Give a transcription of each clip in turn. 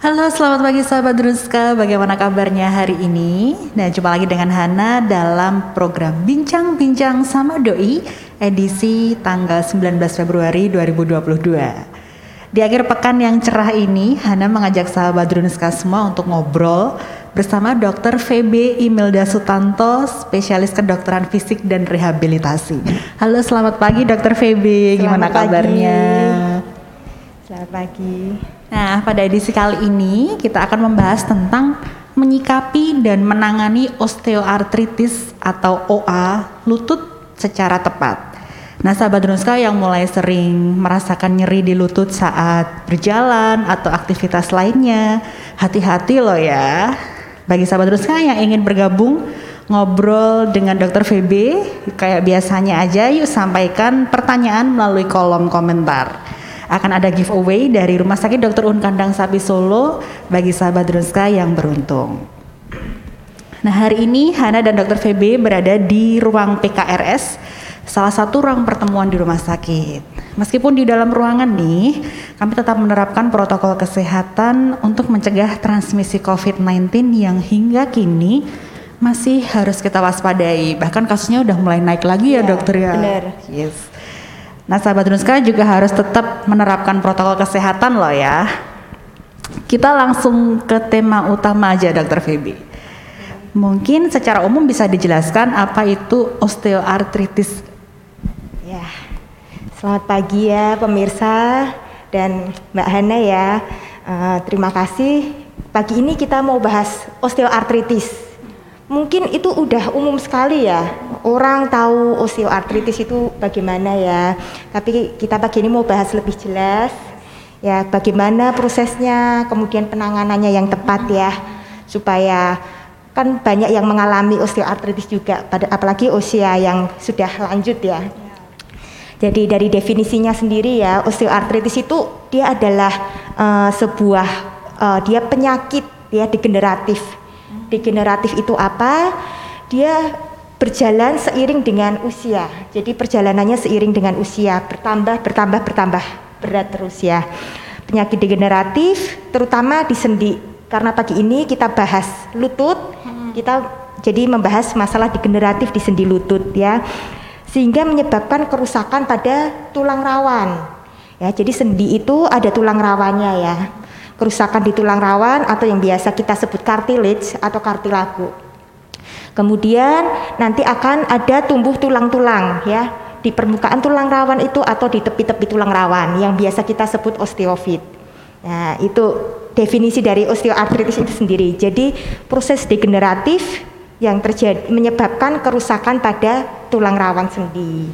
Halo, selamat pagi sahabat Druska. Bagaimana kabarnya hari ini? Nah, jumpa lagi dengan Hana dalam program Bincang-Bincang sama Doi edisi tanggal 19 Februari 2022. Di akhir pekan yang cerah ini, Hana mengajak sahabat Druska semua untuk ngobrol bersama Dr. VB Imelda Sutanto, spesialis kedokteran fisik dan rehabilitasi. Halo, selamat pagi Dr. VB. Gimana Selamat pagi. kabarnya? Selamat pagi. Nah, pada edisi kali ini kita akan membahas tentang menyikapi dan menangani osteoartritis atau OA lutut secara tepat. Nah, sahabat Druska yang mulai sering merasakan nyeri di lutut saat berjalan atau aktivitas lainnya, hati-hati loh ya. Bagi sahabat Druska yang ingin bergabung ngobrol dengan Dr. VB, kayak biasanya aja yuk sampaikan pertanyaan melalui kolom komentar akan ada giveaway dari Rumah Sakit Dr. Un Kandang Sapi Solo bagi sahabat Druska yang beruntung. Nah hari ini Hana dan Dr. VB berada di ruang PKRS, salah satu ruang pertemuan di rumah sakit. Meskipun di dalam ruangan nih, kami tetap menerapkan protokol kesehatan untuk mencegah transmisi COVID-19 yang hingga kini masih harus kita waspadai. Bahkan kasusnya udah mulai naik lagi ya, Ya, dokter ya. benar. Yes. Nah, sahabat Druska juga harus tetap menerapkan protokol kesehatan loh ya. Kita langsung ke tema utama aja, Dokter Feby. Mungkin secara umum bisa dijelaskan apa itu osteoartritis. Ya. Selamat pagi ya pemirsa dan Mbak Hana ya. Eh, terima kasih. Pagi ini kita mau bahas osteoartritis. Mungkin itu udah umum sekali ya. Orang tahu osteoartritis itu bagaimana ya. Tapi kita pagi ini mau bahas lebih jelas ya bagaimana prosesnya, kemudian penanganannya yang tepat ya supaya kan banyak yang mengalami osteoartritis juga pada apalagi usia yang sudah lanjut ya. Jadi dari definisinya sendiri ya, osteoartritis itu dia adalah eh, sebuah eh, dia penyakit ya degeneratif. Degeneratif itu apa? Dia berjalan seiring dengan usia. Jadi perjalanannya seiring dengan usia, bertambah bertambah bertambah berat terus ya. Penyakit degeneratif terutama di sendi. Karena pagi ini kita bahas lutut, kita jadi membahas masalah degeneratif di sendi lutut ya sehingga menyebabkan kerusakan pada tulang rawan. Ya, jadi sendi itu ada tulang rawannya ya. Kerusakan di tulang rawan atau yang biasa kita sebut cartilage atau kartilago. Kemudian nanti akan ada tumbuh tulang-tulang ya di permukaan tulang rawan itu atau di tepi-tepi tulang rawan yang biasa kita sebut osteofit. Nah, itu definisi dari osteoartritis itu sendiri. Jadi proses degeneratif yang terjadi menyebabkan kerusakan pada tulang rawan sendi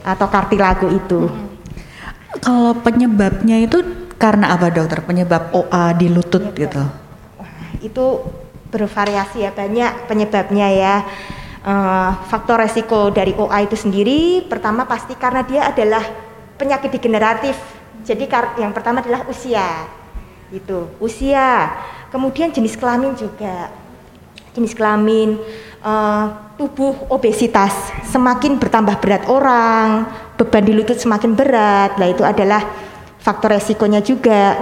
atau kartilago itu. Kalau penyebabnya itu karena apa dokter? Penyebab OA di lutut gitu. Wah, itu bervariasi ya banyak penyebabnya ya. Eh, faktor resiko dari OA itu sendiri pertama pasti karena dia adalah penyakit degeneratif. Jadi yang pertama adalah usia. Itu, usia. Kemudian jenis kelamin juga. Jenis kelamin eh, tubuh obesitas semakin bertambah berat orang, beban di lutut semakin berat. Nah, itu adalah faktor resikonya juga.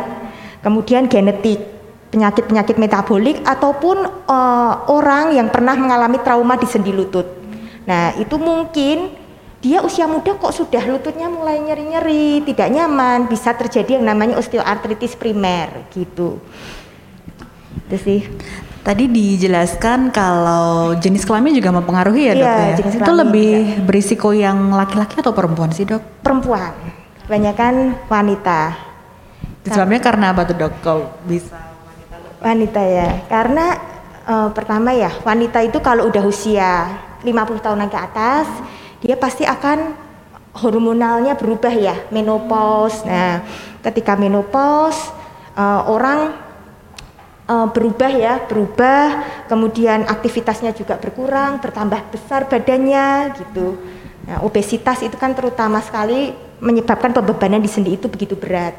Kemudian genetik penyakit-penyakit metabolik ataupun eh, orang yang pernah mengalami trauma di sendi lutut. Nah, itu mungkin dia usia muda kok sudah lututnya mulai nyeri-nyeri, tidak nyaman, bisa terjadi yang namanya osteoartritis primer gitu. Itu sih. Tadi dijelaskan kalau jenis kelamin juga mempengaruhi ya Iya, dok ya. jenis Itu lebih berisiko yang laki-laki atau perempuan sih dok? Perempuan, kebanyakan wanita. Sebabnya karena apa tuh dok? Kalau bisa Wanita ya, karena eh, pertama ya wanita itu kalau udah usia 50 tahunan ke atas, dia pasti akan hormonalnya berubah ya, menopause. Nah, ketika menopause eh, orang eh, berubah ya, berubah, kemudian aktivitasnya juga berkurang, bertambah besar badannya gitu. Nah, obesitas itu kan terutama sekali menyebabkan pembebanan di sendi itu begitu berat.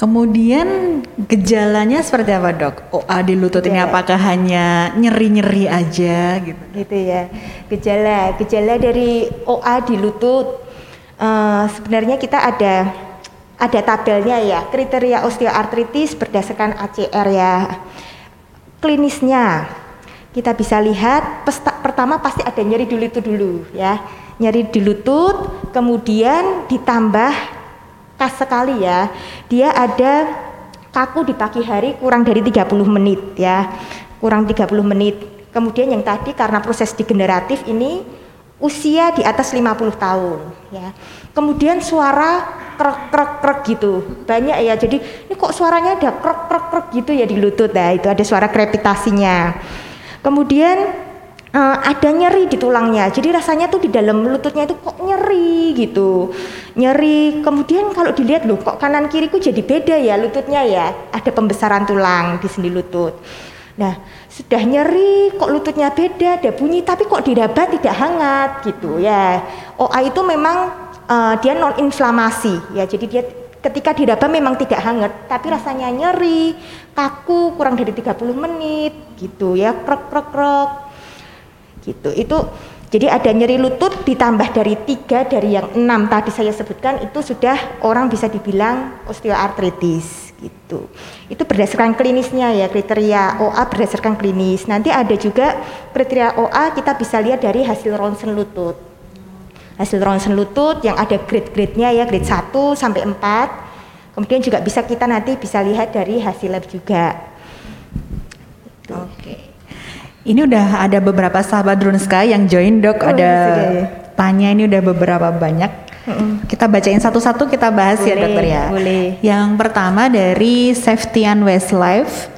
Kemudian gejalanya seperti apa dok? OA di lutut ini apakah hanya nyeri-nyeri aja gitu? gitu ya gejala gejala dari OA di lutut eh, sebenarnya kita ada ada tabelnya ya, kriteria osteoartritis berdasarkan ACR ya. Klinisnya kita bisa lihat pesta, pertama pasti ada nyeri di lutut dulu ya. Nyeri di lutut, kemudian ditambah khas sekali ya. Dia ada kaku di pagi hari kurang dari 30 menit ya. Kurang 30 menit. Kemudian yang tadi karena proses degeneratif ini usia di atas 50 tahun ya. Kemudian suara krek krek krek gitu. Banyak ya. Jadi ini kok suaranya ada krek krek krek gitu ya di lutut ya. Itu ada suara krepitasinya. Kemudian uh, ada nyeri di tulangnya. Jadi rasanya tuh di dalam lututnya itu kok nyeri gitu. Nyeri. Kemudian kalau dilihat loh kok kanan kiriku jadi beda ya lututnya ya. Ada pembesaran tulang di sendi lutut. Nah, sudah nyeri, kok lututnya beda, ada bunyi, tapi kok diraba tidak hangat gitu ya. OA itu memang uh, dia non inflamasi ya, jadi dia ketika diraba memang tidak hangat, tapi rasanya nyeri, kaku, kurang dari 30 menit gitu ya, krek krek krek gitu. Itu jadi ada nyeri lutut ditambah dari tiga dari yang enam tadi saya sebutkan itu sudah orang bisa dibilang osteoartritis gitu. Itu berdasarkan klinisnya ya kriteria OA berdasarkan klinis. Nanti ada juga kriteria OA kita bisa lihat dari hasil ronsen lutut. Hasil ronsen lutut yang ada grade-grade-nya ya grade 1 sampai 4. Kemudian juga bisa kita nanti bisa lihat dari hasil lab juga. Oke. Ini udah ada beberapa sahabat Drunska yang join dok. Oh, ada ya. tanya ini udah beberapa banyak kita bacain satu-satu kita bahas ya, boleh, ya dokter ya. Boleh. Yang pertama dari Safetyan Westlife,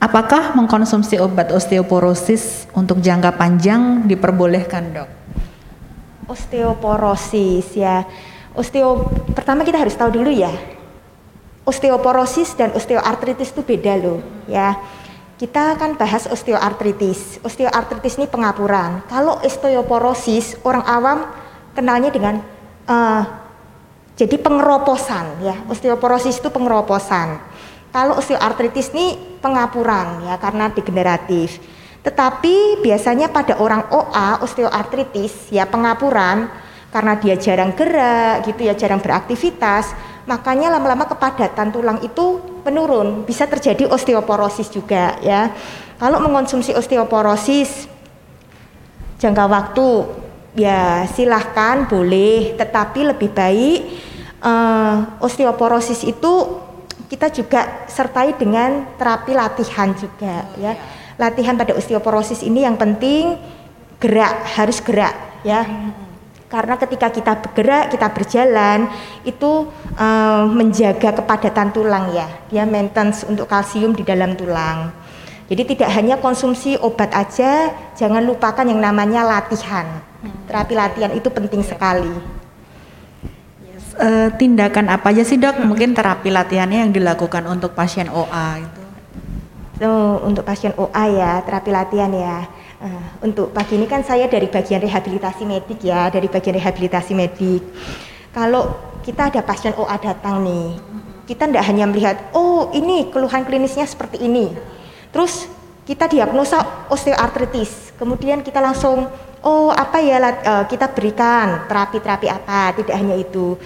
apakah mengkonsumsi obat osteoporosis untuk jangka panjang diperbolehkan dok? Osteoporosis ya. Osteo pertama kita harus tahu dulu ya. Osteoporosis dan osteoartritis itu beda loh ya. Kita akan bahas osteoartritis. Osteoartritis ini pengapuran. Kalau osteoporosis orang awam kenalnya dengan uh, jadi pengeroposan ya osteoporosis itu pengeroposan kalau osteoartritis ini pengapuran ya karena degeneratif tetapi biasanya pada orang OA osteoartritis ya pengapuran karena dia jarang gerak gitu ya jarang beraktivitas makanya lama-lama kepadatan tulang itu menurun. Bisa terjadi osteoporosis juga ya. Kalau mengonsumsi osteoporosis jangka waktu ya silahkan boleh. Tetapi lebih baik uh, osteoporosis itu kita juga sertai dengan terapi latihan juga ya latihan pada osteoporosis ini yang penting gerak harus gerak ya karena ketika kita bergerak kita berjalan itu uh, menjaga kepadatan tulang ya dia maintenance untuk kalsium di dalam tulang jadi tidak hanya konsumsi obat aja jangan lupakan yang namanya latihan Terapi latihan itu penting sekali. Uh, tindakan apa aja sih dok? Mungkin terapi latihannya yang dilakukan untuk pasien OA itu? So, untuk pasien OA ya, terapi latihan ya. Uh, untuk pagi ini kan saya dari bagian rehabilitasi medik ya, dari bagian rehabilitasi medik. Kalau kita ada pasien OA datang nih, kita tidak hanya melihat, oh ini keluhan klinisnya seperti ini. Terus kita diagnosa osteoartritis, kemudian kita langsung oh apa ya uh, kita berikan terapi-terapi apa tidak hanya itu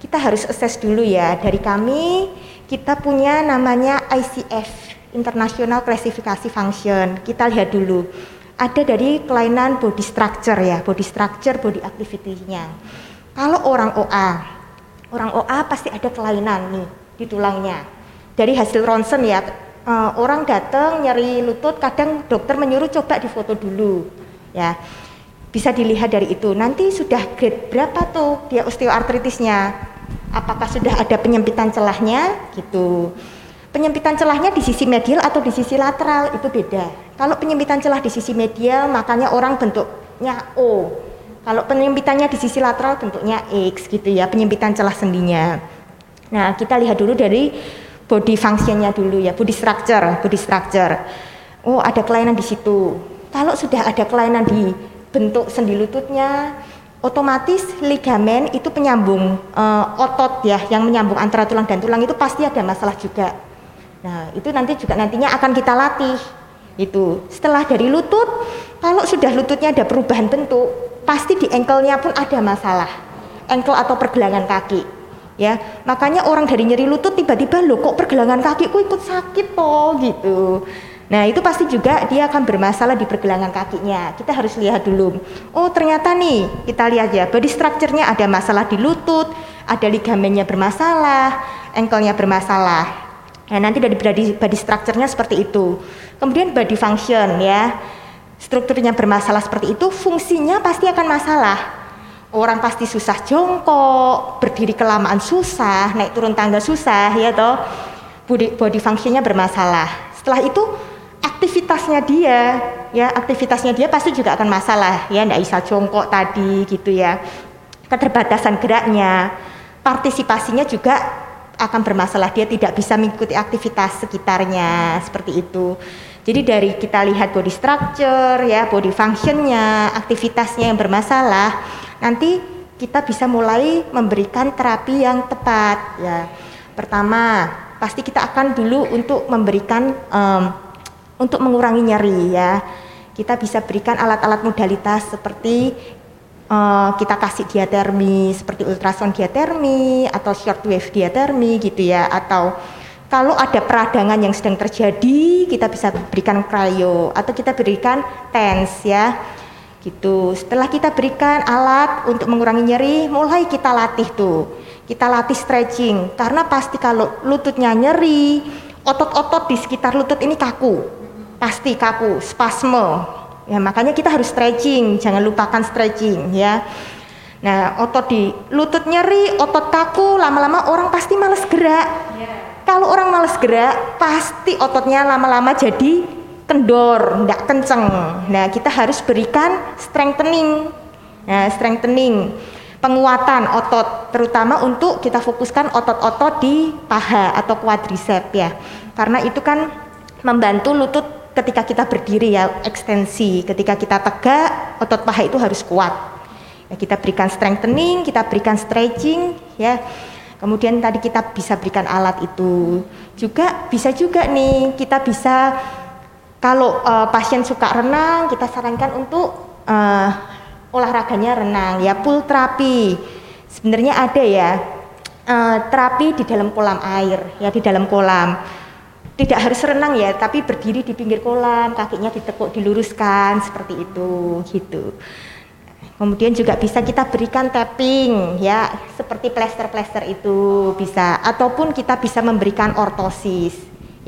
kita harus assess dulu ya dari kami kita punya namanya ICF International Classification Function kita lihat dulu ada dari kelainan body structure ya body structure body activity-nya kalau orang OA orang OA pasti ada kelainan nih di tulangnya dari hasil ronsen ya uh, orang datang nyeri lutut kadang dokter menyuruh coba difoto dulu ya bisa dilihat dari itu. Nanti sudah grade berapa tuh dia osteoartritisnya? Apakah sudah ada penyempitan celahnya gitu. Penyempitan celahnya di sisi medial atau di sisi lateral itu beda. Kalau penyempitan celah di sisi medial makanya orang bentuknya O. Kalau penyempitannya di sisi lateral bentuknya X gitu ya, penyempitan celah sendinya. Nah, kita lihat dulu dari body functionnya dulu ya, body structure, body structure. Oh, ada kelainan di situ. Kalau sudah ada kelainan di bentuk sendi lututnya otomatis ligamen itu penyambung uh, otot ya yang menyambung antara tulang dan tulang itu pasti ada masalah juga. Nah, itu nanti juga nantinya akan kita latih. Itu. Setelah dari lutut, kalau sudah lututnya ada perubahan bentuk, pasti di ankle-nya pun ada masalah. Ankle atau pergelangan kaki. ya makanya orang dari nyeri lutut tiba-tiba lo kok pergelangan kakiku ikut sakit toh gitu nah itu pasti juga dia akan bermasalah di pergelangan kakinya kita harus lihat dulu oh ternyata nih kita lihat ya body structure-nya ada masalah di lutut ada ligamennya bermasalah ankle-nya bermasalah Nah, nanti dari body, body structure-nya seperti itu. Kemudian body function ya. Strukturnya bermasalah seperti itu, fungsinya pasti akan masalah. Orang pasti susah jongkok, berdiri kelamaan susah, naik turun tangga susah ya toh. Body, body function-nya bermasalah. Setelah itu aktivitasnya dia ya, aktivitasnya dia pasti juga akan masalah ya, enggak bisa jongkok tadi gitu ya. Keterbatasan geraknya, partisipasinya juga akan bermasalah dia tidak bisa mengikuti aktivitas sekitarnya seperti itu. Jadi dari kita lihat body structure ya body functionnya aktivitasnya yang bermasalah nanti kita bisa mulai memberikan terapi yang tepat ya. Pertama pasti kita akan dulu untuk memberikan um, untuk mengurangi nyeri ya. Kita bisa berikan alat-alat modalitas seperti uh, kita kasih diatermi seperti ultrasound diatermi atau shortwave diatermi gitu ya. Atau kalau ada peradangan yang sedang terjadi kita bisa berikan cryo atau kita berikan TENS ya gitu. Setelah kita berikan alat untuk mengurangi nyeri mulai kita latih tuh. Kita latih stretching karena pasti kalau lututnya nyeri otot-otot di sekitar lutut ini kaku. Pasti kaku spasme Ya, makanya kita harus stretching, jangan lupakan stretching ya. Nah, otot di lutut nyeri, otot kaku, lama-lama orang pasti males gerak. Yeah. Kalau orang males gerak, pasti ototnya lama-lama jadi kendor, tidak kenceng. Nah, kita harus berikan strengthening. Nah, strengthening penguatan otot terutama untuk kita fokuskan otot-otot di paha atau quadricep ya. Karena itu kan membantu lutut ketika kita berdiri ya ekstensi, ketika kita tegak otot paha itu harus kuat. Ya, kita berikan strengthening, kita berikan stretching ya. Kemudian tadi kita bisa berikan alat itu. Juga bisa juga nih kita bisa kalau uh, pasien suka renang, kita sarankan untuk uh, olahraganya renang ya pool terapi. Sebenarnya ada ya uh, terapi di dalam kolam air ya di dalam kolam tidak harus renang ya, tapi berdiri di pinggir kolam, kakinya ditekuk, diluruskan seperti itu, gitu. Kemudian juga bisa kita berikan tapping ya, seperti plester-plester itu bisa, ataupun kita bisa memberikan ortosis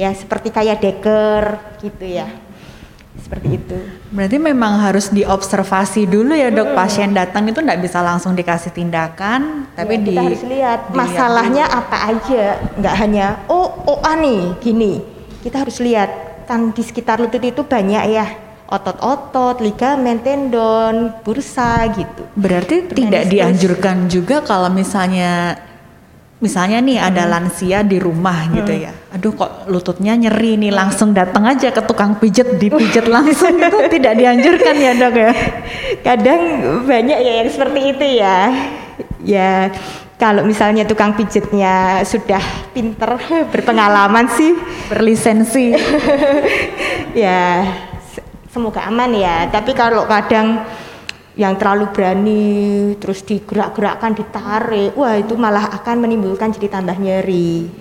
ya, seperti kayak deker gitu ya seperti itu. Berarti memang harus diobservasi dulu ya dok. Hmm. Pasien datang itu tidak bisa langsung dikasih tindakan, tapi ya, di, kita harus lihat masalahnya dulu. apa aja. Nggak hanya oh oh ah nih gini. Kita harus lihat kan di sekitar lutut itu banyak ya otot-otot, ligamen, tendon, bursa gitu. Berarti tidak dianjurkan juga kalau misalnya misalnya nih hmm. ada lansia di rumah gitu hmm. gitu ya. Aduh kok lututnya nyeri nih langsung datang aja ke tukang pijet dipijet langsung itu tidak dianjurkan ya dok ya? Kadang banyak ya yang seperti itu ya. Ya kalau misalnya tukang pijetnya sudah pinter berpengalaman sih. Berlisensi. Ya semoga aman ya. Tapi kalau kadang yang terlalu berani terus digerak-gerakkan ditarik wah itu malah akan menimbulkan jadi tambah nyeri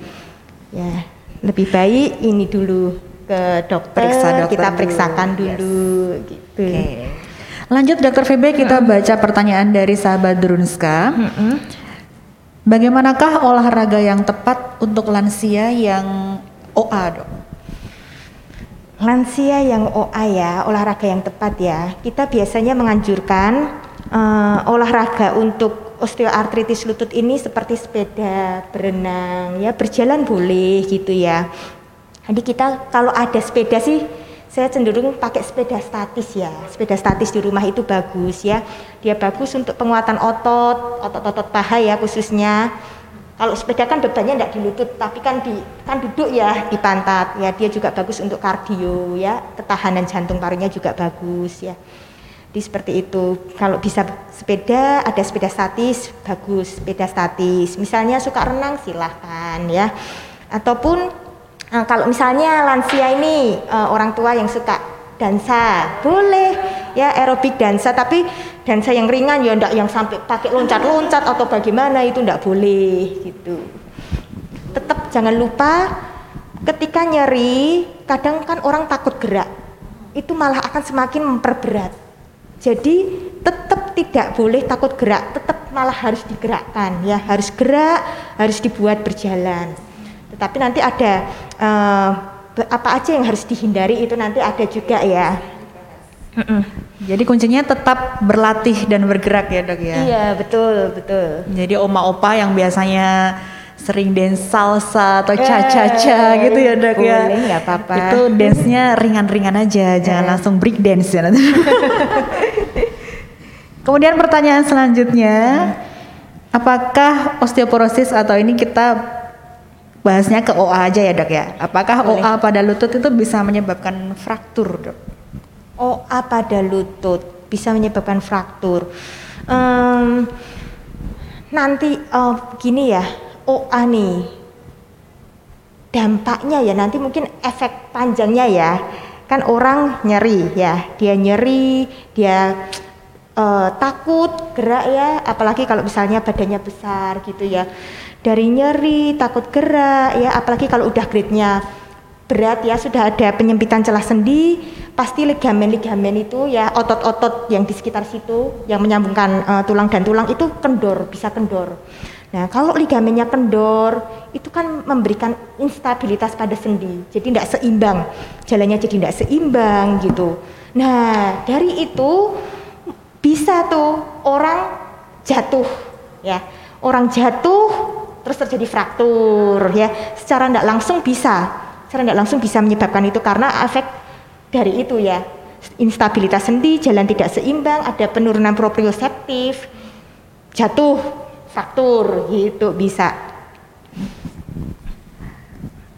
ya lebih baik ini dulu ke dokter, Periksa dokter kita periksakan dulu yes. gitu okay. lanjut dokter VB kita hmm. baca pertanyaan dari sahabat Drunska hmm. bagaimanakah olahraga yang tepat untuk lansia yang OA dok lansia yang OA ya, olahraga yang tepat ya. Kita biasanya menganjurkan uh, olahraga untuk osteoartritis lutut ini seperti sepeda, berenang, ya berjalan boleh gitu ya. Jadi kita kalau ada sepeda sih saya cenderung pakai sepeda statis ya. Sepeda statis di rumah itu bagus ya. Dia bagus untuk penguatan otot, otot-otot paha ya khususnya kalau sepeda kan bebannya tidak di lutut, tapi kan di kan duduk ya di pantat. Ya dia juga bagus untuk kardio ya, ketahanan jantung parunya juga bagus ya. Di seperti itu. Kalau bisa sepeda, ada sepeda statis, bagus sepeda statis. Misalnya suka renang silahkan ya. Ataupun uh, kalau misalnya lansia ini uh, orang tua yang suka dansa, boleh ya aerobik dansa tapi dansa yang ringan ya ndak yang sampai pakai loncat-loncat atau bagaimana itu ndak boleh gitu. Tetap jangan lupa ketika nyeri kadang kan orang takut gerak itu malah akan semakin memperberat. Jadi tetap tidak boleh takut gerak, tetap malah harus digerakkan ya, harus gerak, harus dibuat berjalan. Tetapi nanti ada uh, apa aja yang harus dihindari itu nanti ada juga ya. Jadi kuncinya tetap berlatih dan bergerak ya dok ya. Iya betul betul. Jadi oma opa yang biasanya sering dance salsa atau cha-cha-cha eh, gitu ya dok boleh, ya. Boleh apa-apa. Itu dance-nya ringan-ringan aja, jangan eh. langsung break dance ya. Kemudian pertanyaan selanjutnya, apakah osteoporosis atau ini kita bahasnya ke OA aja ya dok ya? Apakah Boleh. OA pada lutut itu bisa menyebabkan fraktur dok? OA pada lutut bisa menyebabkan fraktur. Um, nanti uh, gini ya, OA nih dampaknya ya nanti mungkin efek panjangnya ya kan orang nyeri ya dia nyeri dia uh, takut gerak ya apalagi kalau misalnya badannya besar gitu ya dari nyeri takut gerak ya apalagi kalau udah grade-nya berat ya sudah ada penyempitan celah sendi pasti ligamen-ligamen itu ya otot-otot yang di sekitar situ yang menyambungkan uh, tulang dan tulang itu kendor bisa kendor. Nah kalau ligamennya kendor itu kan memberikan instabilitas pada sendi jadi tidak seimbang jalannya jadi tidak seimbang gitu. Nah dari itu bisa tuh orang jatuh ya orang jatuh terus terjadi fraktur ya secara tidak langsung bisa secara tidak langsung bisa menyebabkan itu karena efek dari itu ya instabilitas sendi, jalan tidak seimbang, ada penurunan proprioseptif, jatuh, fraktur gitu bisa.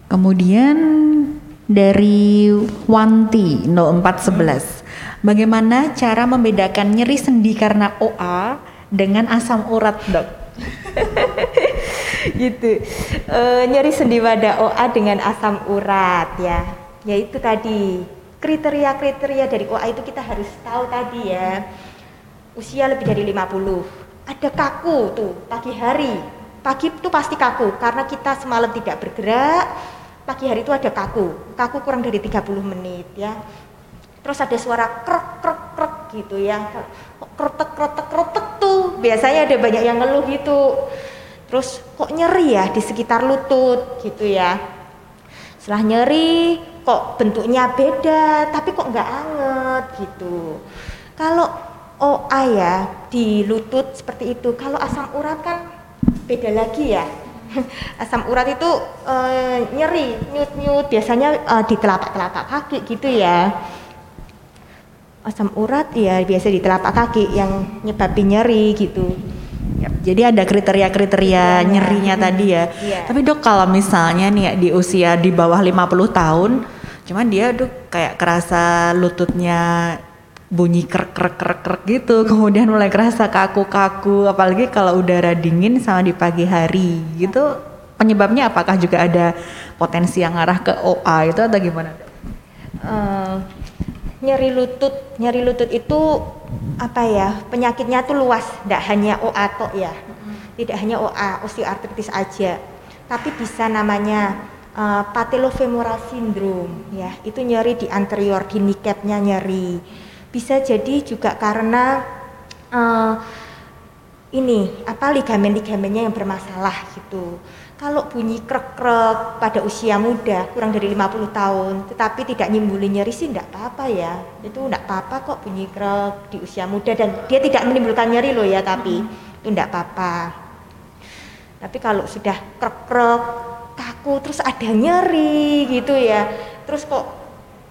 Kemudian dari Wanti 0411, bagaimana cara membedakan nyeri sendi karena OA dengan asam urat, Dok? gitu. E, nyeri sendi pada OA dengan asam urat ya. Yaitu tadi. Kriteria-kriteria dari OA itu kita harus tahu tadi ya. Usia lebih dari 50 ada kaku tuh pagi hari. Pagi itu pasti kaku karena kita semalam tidak bergerak pagi hari itu ada kaku. Kaku kurang dari 30 menit ya. Terus ada suara krek krek krek gitu ya. Kretek kretek kretek tuh. Biasanya ada banyak yang ngeluh gitu terus kok nyeri ya di sekitar lutut gitu ya. Setelah nyeri kok bentuknya beda tapi kok nggak anget gitu. Kalau OA ya di lutut seperti itu. Kalau asam urat kan beda lagi ya. Asam urat itu e, nyeri nyut-nyut. Biasanya e, di telapak-telapak kaki gitu ya. Asam urat ya biasa di telapak kaki yang nyebabin nyeri gitu jadi ada kriteria-kriteria ya, nyerinya ya. tadi ya. ya. Tapi dok kalau misalnya nih ya, di usia di bawah 50 tahun, cuman dia dok kayak kerasa lututnya bunyi krek krek krek krek gitu, kemudian mulai kerasa kaku-kaku, apalagi kalau udara dingin sama di pagi hari gitu. Penyebabnya apakah juga ada potensi yang arah ke OA itu atau gimana? Uh, nyeri lutut, nyeri lutut itu apa ya penyakitnya tuh luas. Tidak hanya OA tok ya. Tidak hanya OA osteoartritis aja. Tapi bisa namanya uh, patellofemoral syndrome ya. Itu nyeri di anterior di kneecapnya nyeri. Bisa jadi juga karena uh, ini apa ligamen-ligamennya yang bermasalah gitu kalau bunyi krek-krek pada usia muda kurang dari 50 tahun tetapi tidak nyimbulin nyeri sih enggak apa-apa ya. Itu enggak apa-apa kok bunyi krek di usia muda dan dia tidak menimbulkan nyeri loh ya tapi itu enggak apa-apa. Tapi kalau sudah krek-krek kaku terus ada nyeri gitu ya. Terus kok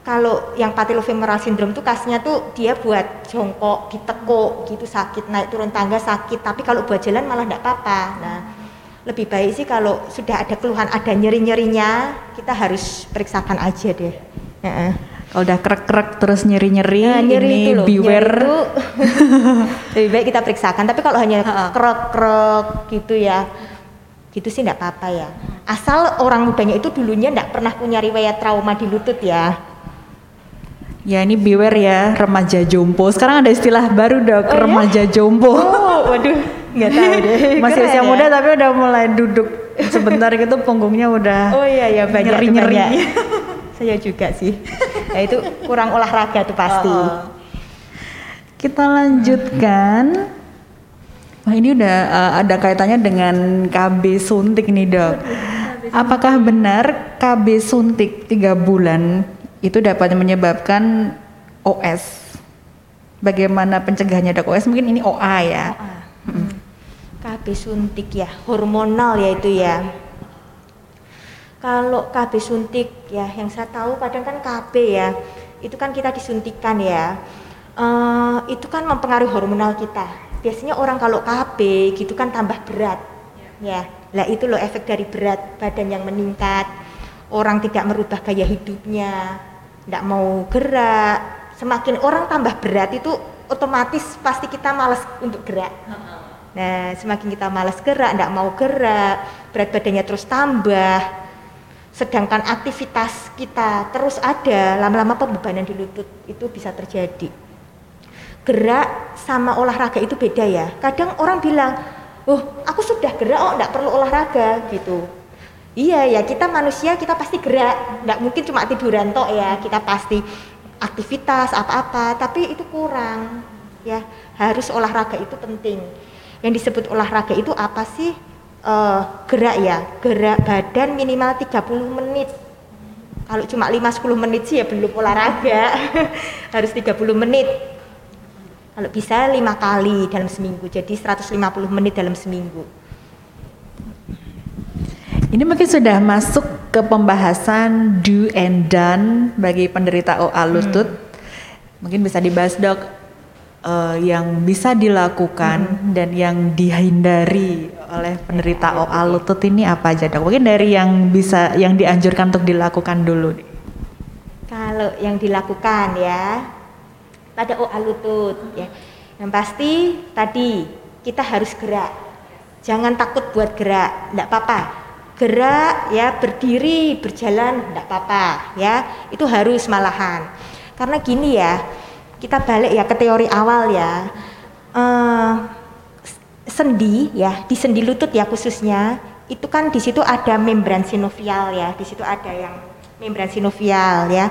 kalau yang patellofemoral syndrome tuh kasnya tuh dia buat jongkok ditekuk gitu sakit naik turun tangga sakit tapi kalau buat jalan malah enggak apa-apa. Nah lebih baik sih kalau sudah ada keluhan ada nyeri-nyerinya kita harus periksakan aja deh. Uh-uh. Kalau udah krek-krek terus nyeri-nyeri, nah, nyeri ini itu loh, beware. Nyeri itu, lebih baik kita periksakan. Tapi kalau hanya krek-krek gitu ya, gitu sih enggak apa-apa ya. Asal orang mudanya itu dulunya enggak pernah punya riwayat trauma di lutut ya. Ya ini beware ya remaja jompo. Sekarang ada istilah baru dok Oh, ya? remaja jompo. Oh, waduh, nggak tahu deh. Masih usia ya. muda tapi udah mulai duduk sebentar gitu punggungnya udah Oh iya ya banyak nyeri nyeri. banyak. Saya juga sih. Nah itu kurang olahraga tuh pasti. Oh. Kita lanjutkan. Wah ini udah uh, ada kaitannya dengan KB suntik nih dok. Apakah benar KB suntik tiga bulan itu dapat menyebabkan OS? Bagaimana pencegahannya dok OS? Mungkin ini OA ya. Hmm. KB suntik ya, hormonal ya itu ya. Kalau KB suntik ya, yang saya tahu kadang kan KB ya, itu kan kita disuntikan ya. Eh, itu kan mempengaruhi hormonal kita. Biasanya orang kalau KB gitu kan tambah berat, ya. Lah itu loh efek dari berat badan yang meningkat. Orang tidak merubah gaya hidupnya, tidak mau gerak. Semakin orang tambah berat itu otomatis pasti kita malas untuk gerak. Nah, semakin kita malas gerak, tidak mau gerak, berat badannya terus tambah. Sedangkan aktivitas kita terus ada, lama-lama pembebanan di lutut itu bisa terjadi. Gerak sama olahraga itu beda ya. Kadang orang bilang, "Oh, aku sudah gerak, oh, tidak perlu olahraga." gitu. Iya ya, kita manusia kita pasti gerak, tidak mungkin cuma tiduran tok ya. Kita pasti aktivitas apa-apa, tapi itu kurang. Ya, harus olahraga itu penting. Yang disebut olahraga itu apa sih? Eh, gerak ya, gerak badan minimal 30 menit. Kalau cuma 5-10 menit sih ya belum olahraga. harus 30 menit. Kalau bisa lima kali dalam seminggu, jadi 150 menit dalam seminggu. Ini mungkin sudah masuk ke pembahasan do and done bagi penderita OA lutut. Mungkin bisa dibahas dok eh, yang bisa dilakukan dan yang dihindari oleh penderita OA lutut ini apa aja dok? Mungkin dari yang bisa yang dianjurkan untuk dilakukan dulu. nih. Kalau yang dilakukan ya pada OA lutut ya. Yang pasti tadi kita harus gerak. Jangan takut buat gerak, enggak apa-apa. Gerak ya berdiri, berjalan enggak apa-apa ya. Itu harus malahan. Karena gini ya, kita balik ya ke teori awal ya. Eh, sendi ya, di sendi lutut ya khususnya, itu kan di situ ada membran sinovial ya. Di situ ada yang membran sinovial ya.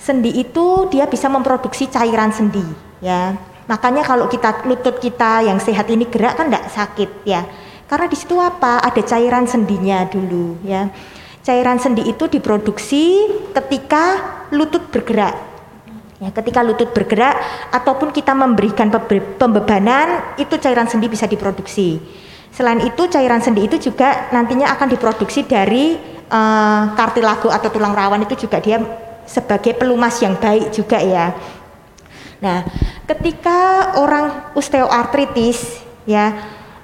Sendi itu dia bisa memproduksi cairan sendi ya. Makanya kalau kita lutut kita yang sehat ini gerak kan tidak sakit ya. Karena di situ apa? Ada cairan sendinya dulu ya. Cairan sendi itu diproduksi ketika lutut bergerak. Ya, ketika lutut bergerak ataupun kita memberikan pembe- pembebanan, itu cairan sendi bisa diproduksi. Selain itu, cairan sendi itu juga nantinya akan diproduksi dari eh, kartilago atau tulang rawan itu juga dia sebagai pelumas yang baik juga ya. Nah, ketika orang osteoartritis ya,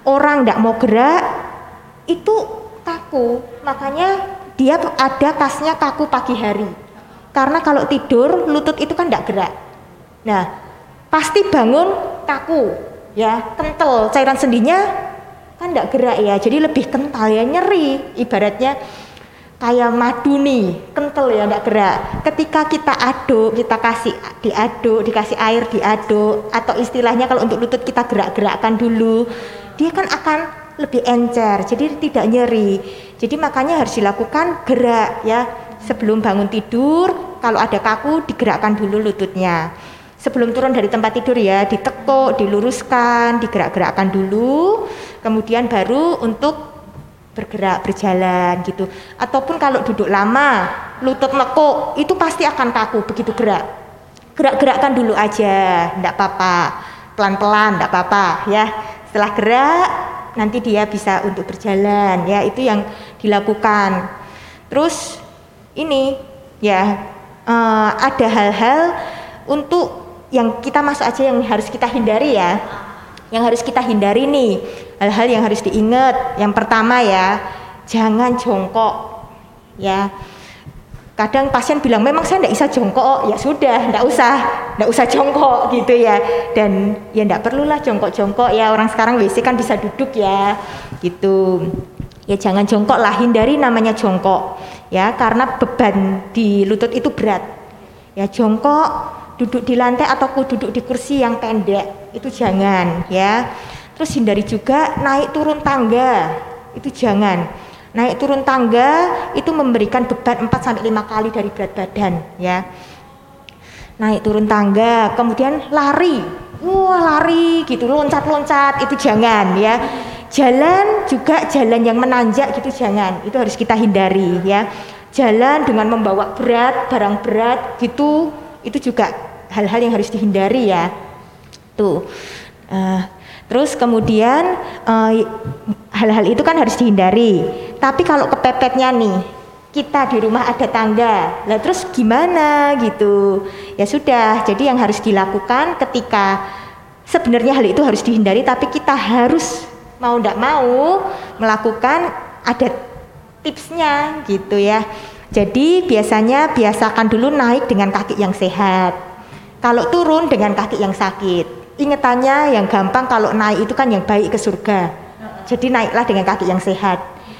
orang tidak mau gerak itu kaku, makanya dia ada kasnya kaku pagi hari. Karena kalau tidur lutut itu kan tidak gerak. Nah, pasti bangun kaku, ya, kental cairan sendinya kan tidak gerak ya, jadi lebih kental ya nyeri. Ibaratnya kayak madu nih, kental ya tidak gerak. Ketika kita aduk, kita kasih diaduk, dikasih air diaduk, atau istilahnya kalau untuk lutut kita gerak-gerakkan dulu, dia kan akan lebih encer, jadi tidak nyeri. Jadi makanya harus dilakukan gerak ya. Sebelum bangun tidur, kalau ada kaku digerakkan dulu lututnya. Sebelum turun dari tempat tidur ya, ditekuk, diluruskan, digerak-gerakkan dulu, kemudian baru untuk bergerak berjalan gitu. Ataupun kalau duduk lama lutut nekuk itu pasti akan kaku begitu gerak. Gerak-gerakkan dulu aja enggak apa-apa. Pelan-pelan enggak apa-apa ya. Setelah gerak nanti dia bisa untuk berjalan ya. Itu yang dilakukan. Terus ini ya eh, ada hal-hal untuk yang kita masuk aja yang harus kita hindari ya. Yang harus kita hindari nih hal-hal yang harus diingat. Yang pertama ya jangan jongkok ya. Kadang pasien bilang memang saya tidak bisa jongkok. Ya sudah tidak usah tidak usah jongkok gitu ya. Dan ya tidak perlulah jongkok-jongkok ya. Orang sekarang WC kan bisa duduk ya gitu ya jangan jongkok lah hindari namanya jongkok ya karena beban di lutut itu berat ya jongkok duduk di lantai ataupun duduk di kursi yang pendek itu jangan ya. Terus hindari juga naik turun tangga itu jangan. Naik turun tangga itu memberikan beban 4 sampai 5 kali dari berat badan ya. Naik turun tangga, kemudian lari. Wah, lari gitu, loncat-loncat itu jangan ya. Jalan juga jalan yang menanjak gitu jangan. Itu harus kita hindari ya. Jalan dengan membawa berat, barang berat gitu itu juga hal-hal yang harus dihindari ya. Tuh. Uh, terus kemudian uh, hal-hal itu kan harus dihindari. Tapi kalau kepepetnya nih, kita di rumah ada tangga, lah terus gimana gitu? Ya sudah, jadi yang harus dilakukan ketika sebenarnya hal itu harus dihindari, tapi kita harus mau tidak mau melakukan ada tipsnya gitu ya. Jadi biasanya biasakan dulu naik dengan kaki yang sehat. Kalau turun dengan kaki yang sakit. Ingetannya yang gampang kalau naik itu kan yang baik ke surga. Jadi naiklah dengan kaki yang sehat.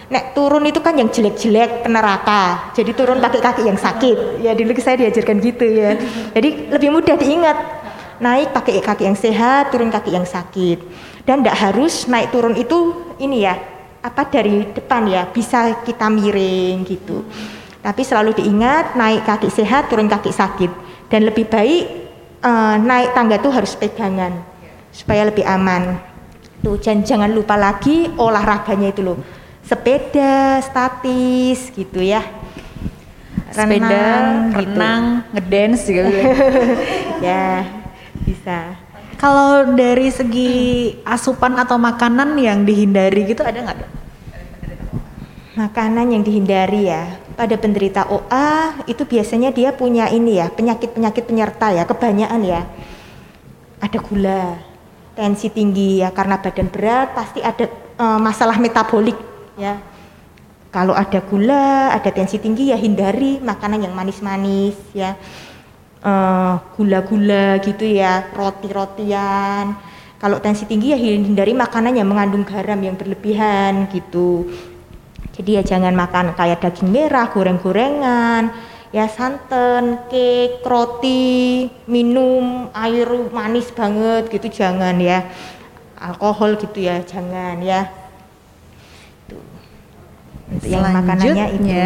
Nek turun itu kan yang jelek-jelek ke neraka. Jadi turun pakai kaki yang sakit. Ya dulu saya diajarkan gitu ya. Jadi lebih mudah diingat. Naik pakai kaki yang sehat, turun kaki yang sakit. Dan tidak harus naik turun itu ini ya apa dari depan ya bisa kita miring gitu. Tapi selalu diingat naik kaki sehat, turun kaki sakit. Dan lebih baik uh, naik tangga tuh harus pegangan supaya lebih aman. Tuh jangan jangan lupa lagi olahraganya itu loh. Sepeda, statis gitu ya. Renang, Sepeda, gitu. renang, ngedance juga ya, bisa. Kalau dari segi asupan atau makanan yang dihindari gitu ada nggak? Makanan yang dihindari ya pada penderita OA itu biasanya dia punya ini ya penyakit-penyakit penyerta ya kebanyakan ya ada gula tensi tinggi ya karena badan berat pasti ada e, masalah metabolik ya kalau ada gula ada tensi tinggi ya hindari makanan yang manis-manis ya eh, gula-gula gitu ya roti-rotian kalau tensi tinggi ya hindari makanan yang mengandung garam yang berlebihan gitu jadi ya jangan makan kayak daging merah, goreng-gorengan, ya santan, cake, roti, minum air manis banget gitu jangan ya. Alkohol gitu ya, jangan ya. Itu. Untuk yang makanannya itu.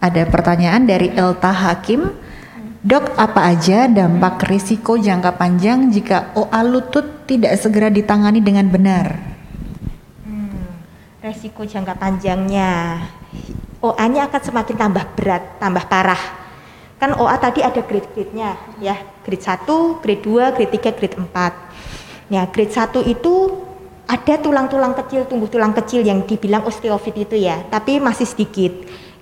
Ada pertanyaan dari Elta Hakim. Dok, apa aja dampak risiko jangka panjang jika OA lutut tidak segera ditangani dengan benar? resiko jangka panjangnya OA-nya akan semakin tambah berat, tambah parah. Kan OA tadi ada grade-grade-nya ya, grade 1, grade 2, grade 3, grade 4. Ya, grade 1 itu ada tulang-tulang kecil, tumbuh tulang kecil yang dibilang osteofit itu ya, tapi masih sedikit.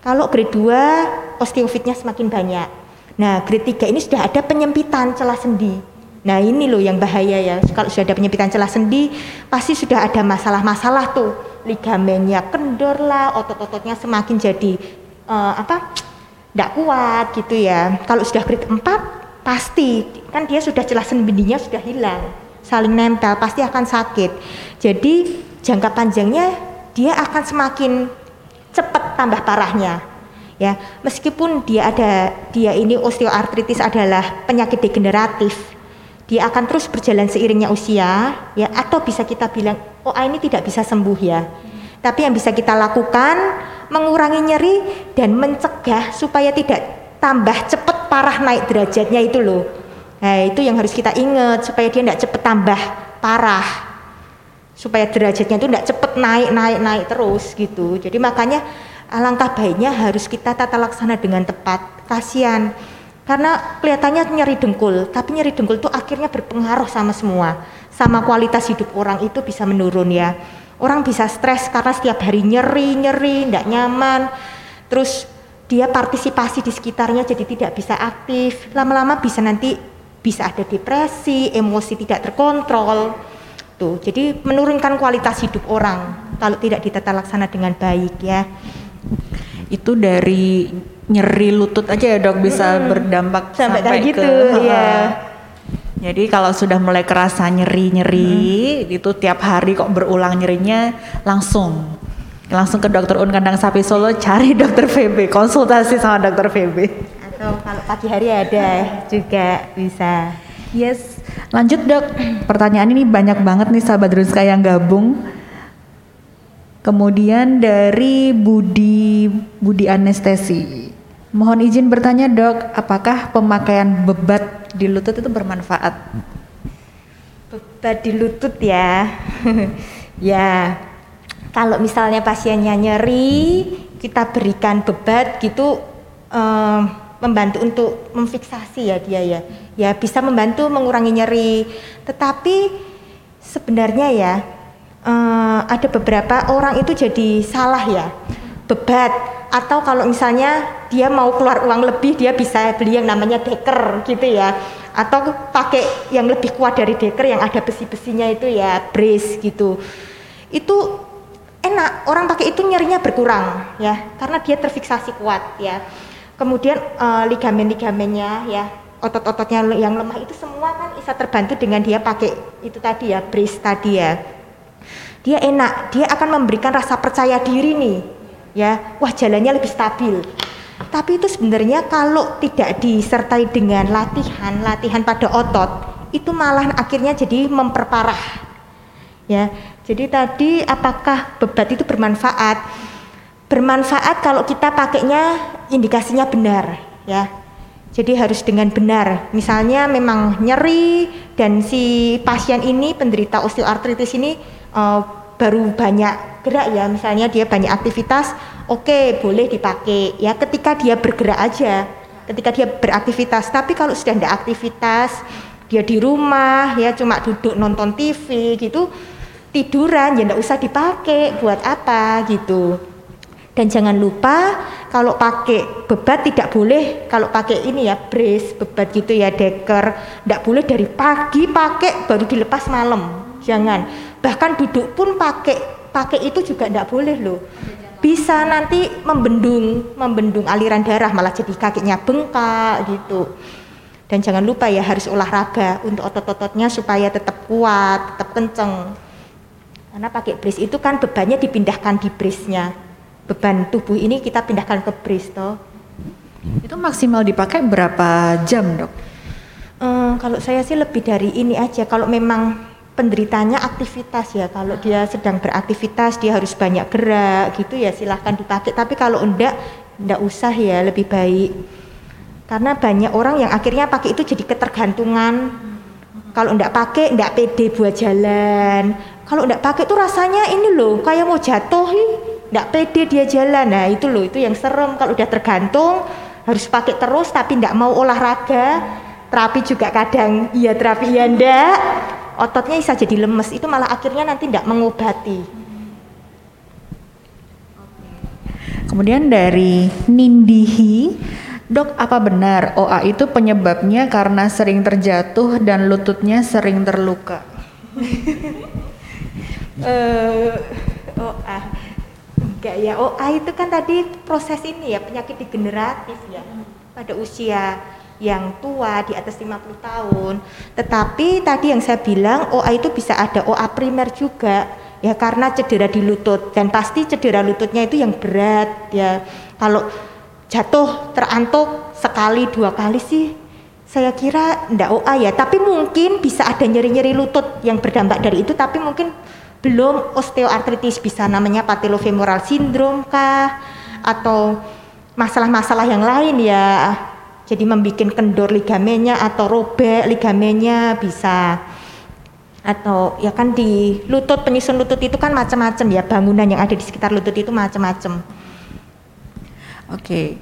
Kalau grade 2, osteofitnya semakin banyak. Nah, grade 3 ini sudah ada penyempitan celah sendi. Nah, ini loh yang bahaya ya. Kalau sudah ada penyempitan celah sendi, pasti sudah ada masalah-masalah tuh ligamennya kendor lah, otot-ototnya semakin jadi uh, apa? tidak kuat gitu ya. Kalau sudah grade 4 pasti kan dia sudah celah sendinya sudah hilang, saling nempel pasti akan sakit. Jadi jangka panjangnya dia akan semakin cepat tambah parahnya. Ya, meskipun dia ada dia ini osteoartritis adalah penyakit degeneratif, dia akan terus berjalan seiringnya usia ya atau bisa kita bilang oh ini tidak bisa sembuh ya. Tapi yang bisa kita lakukan mengurangi nyeri dan mencegah supaya tidak tambah cepat parah naik derajatnya itu loh. Nah itu yang harus kita ingat supaya dia tidak cepat tambah parah supaya derajatnya itu tidak cepat naik naik naik terus gitu jadi makanya alangkah baiknya harus kita tata laksana dengan tepat kasihan karena kelihatannya nyeri dengkul, tapi nyeri dengkul itu akhirnya berpengaruh sama semua. Sama kualitas hidup orang itu bisa menurun ya. Orang bisa stres karena setiap hari nyeri-nyeri, tidak nyaman. Terus dia partisipasi di sekitarnya jadi tidak bisa aktif. Lama-lama bisa nanti bisa ada depresi, emosi tidak terkontrol. Tuh, jadi menurunkan kualitas hidup orang kalau tidak ditata laksana dengan baik ya. Itu dari nyeri lutut aja ya dok bisa hmm. berdampak sampai, sampai gitu ke, ya. Jadi kalau sudah mulai kerasa nyeri-nyeri hmm. itu tiap hari kok berulang nyerinya langsung langsung ke dokter Un Kandang Sapi Solo cari dokter VB konsultasi sama dokter VB atau atau kalau pagi hari ada juga bisa. Yes, lanjut dok. Pertanyaan ini banyak banget nih sahabat Ruska yang gabung. Kemudian dari Budi Budi Anestesi. Mohon izin bertanya dok, apakah pemakaian bebat di lutut itu bermanfaat? Bebat di lutut ya, ya. Kalau misalnya pasiennya nyeri, kita berikan bebat gitu um, membantu untuk memfiksasi ya dia ya. Ya bisa membantu mengurangi nyeri. Tetapi sebenarnya ya um, ada beberapa orang itu jadi salah ya bebat. Atau kalau misalnya dia mau keluar uang lebih dia bisa beli yang namanya deker gitu ya. Atau pakai yang lebih kuat dari deker yang ada besi-besinya itu ya brace gitu. Itu enak. Orang pakai itu nyerinya berkurang ya karena dia terfiksasi kuat ya kemudian uh, ligamen-ligamennya ya otot-ototnya yang lemah itu semua kan bisa terbantu dengan dia pakai itu tadi ya brace tadi ya. Dia enak dia akan memberikan rasa percaya diri nih ya. Wah jalannya lebih stabil. Tapi itu sebenarnya kalau tidak disertai dengan latihan latihan pada otot itu malah akhirnya jadi memperparah ya. Jadi tadi apakah bebat itu bermanfaat bermanfaat kalau kita pakainya indikasinya benar ya. Jadi harus dengan benar. Misalnya memang nyeri dan si pasien ini penderita osteoartritis ini uh, baru banyak gerak ya. Misalnya dia banyak aktivitas oke okay, boleh dipakai. Ya ketika dia bergerak aja ketika dia beraktivitas. Tapi kalau sudah tidak aktivitas dia di rumah ya cuma duduk nonton TV gitu tiduran ya ndak usah dipakai. Buat apa? Gitu dan jangan lupa kalau pakai bebat tidak boleh kalau pakai ini ya brace bebat gitu ya deker ndak boleh dari pagi pakai baru dilepas malam. Jangan. Bahkan duduk pun pakai pakai itu juga ndak boleh loh. Bisa nanti membendung membendung aliran darah malah jadi kakinya bengkak gitu. Dan jangan lupa ya harus olahraga untuk otot-ototnya supaya tetap kuat tetap kenceng. Karena pakai brace itu kan bebannya dipindahkan di brace-nya. Beban tubuh ini kita pindahkan ke brace toh. Itu maksimal dipakai berapa jam, Dok? Um, kalau saya sih lebih dari ini aja. Kalau memang penderitanya aktivitas ya, kalau dia sedang beraktivitas dia harus banyak gerak gitu ya silahkan dipakai. Tapi kalau enggak, enggak usah ya, lebih baik. Karena banyak orang yang akhirnya pakai itu jadi ketergantungan. Kalau enggak pakai, enggak pede buat jalan kalau enggak pakai tuh rasanya ini loh kayak mau jatuh enggak pede dia jalan. Nah itu loh itu yang serem. Kalau udah tergantung harus pakai terus tapi enggak mau olahraga. Terapi juga kadang. Iya terapi. Iya enggak ototnya bisa jadi lemes. Itu malah akhirnya nanti enggak mengobati. Kemudian dari Nindihi, dok apa benar OA itu penyebabnya karena sering terjatuh dan lututnya sering terluka? uh, oh enggak ya. Oh ah itu kan tadi proses ini ya penyakit degeneratif ya. Pada usia yang tua di atas 50 tahun. Tetapi tadi yang saya bilang OA itu bisa ada OA primer juga. Ya karena cedera di lutut. Dan pasti cedera lututnya itu yang berat ya. Kalau jatuh terantuk sekali dua kali sih saya kira ndak OA ya. Tapi mungkin bisa ada nyeri-nyeri lutut yang berdampak dari itu. Tapi mungkin belum osteoartritis bisa namanya patellofemoral syndrome kah atau masalah-masalah yang lain ya jadi membuat kendor ligamennya atau robek ligamennya bisa atau ya kan di lutut penyusun lutut itu kan macam-macam ya bangunan yang ada di sekitar lutut itu macam-macam. Oke.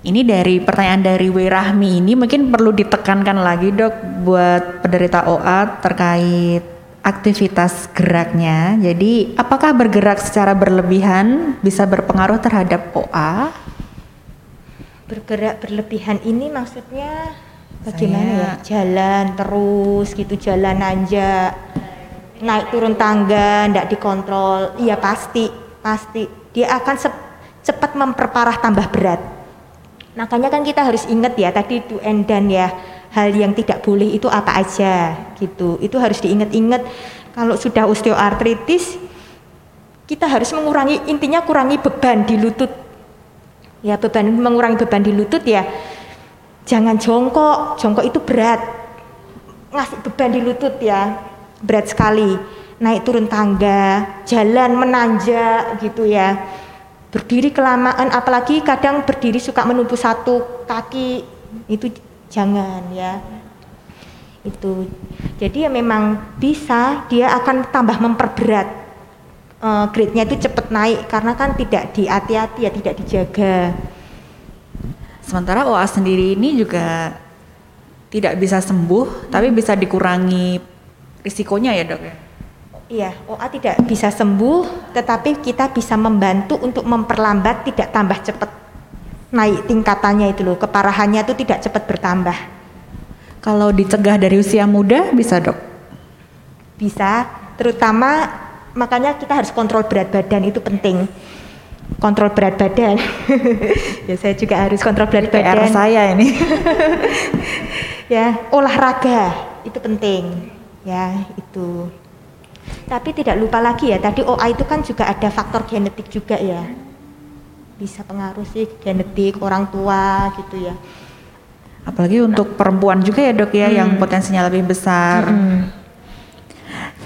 Ini dari pertanyaan dari Wirahmi ini mungkin perlu ditekankan lagi dok buat penderita OA terkait aktivitas geraknya. Jadi, apakah bergerak secara berlebihan bisa berpengaruh terhadap OA? Bergerak berlebihan ini maksudnya bagaimana Saya... ya? Jalan terus gitu, jalan aja. Naik turun tangga, tidak dikontrol. Iya pasti, pasti. Dia akan cepat memperparah tambah berat. Makanya kan kita harus ingat ya tadi do and done ya hal yang tidak boleh itu apa aja gitu. Itu harus diingat-ingat kalau sudah osteoartritis kita harus mengurangi intinya kurangi beban di lutut. Ya beban mengurangi beban di lutut ya jangan jongkok, jongkok itu berat, ngasih beban di lutut ya, berat sekali. Naik turun tangga, jalan menanjak gitu ya. Berdiri kelamaan, apalagi kadang berdiri suka menumpu satu kaki, itu jangan ya. Itu. Jadi ya memang bisa dia akan tambah memperberat uh, grade-nya itu cepat naik karena kan tidak dihati-hati ya, tidak dijaga. Sementara OA sendiri ini juga tidak bisa sembuh, tapi bisa dikurangi risikonya ya dok ya? Iya, OA tidak bisa sembuh, tetapi kita bisa membantu untuk memperlambat tidak tambah cepat naik tingkatannya itu loh, keparahannya itu tidak cepat bertambah. Kalau dicegah dari usia muda bisa dok? Bisa, terutama makanya kita harus kontrol berat badan itu penting kontrol berat badan. ya saya juga harus kontrol berat PR badan. saya ini. ya, olahraga itu penting. Ya, itu. Tapi tidak lupa lagi ya, tadi OA itu kan juga ada faktor genetik juga ya. Bisa pengaruh sih genetik orang tua gitu ya. Apalagi untuk perempuan juga ya dok ya hmm. yang potensinya lebih besar. Hmm.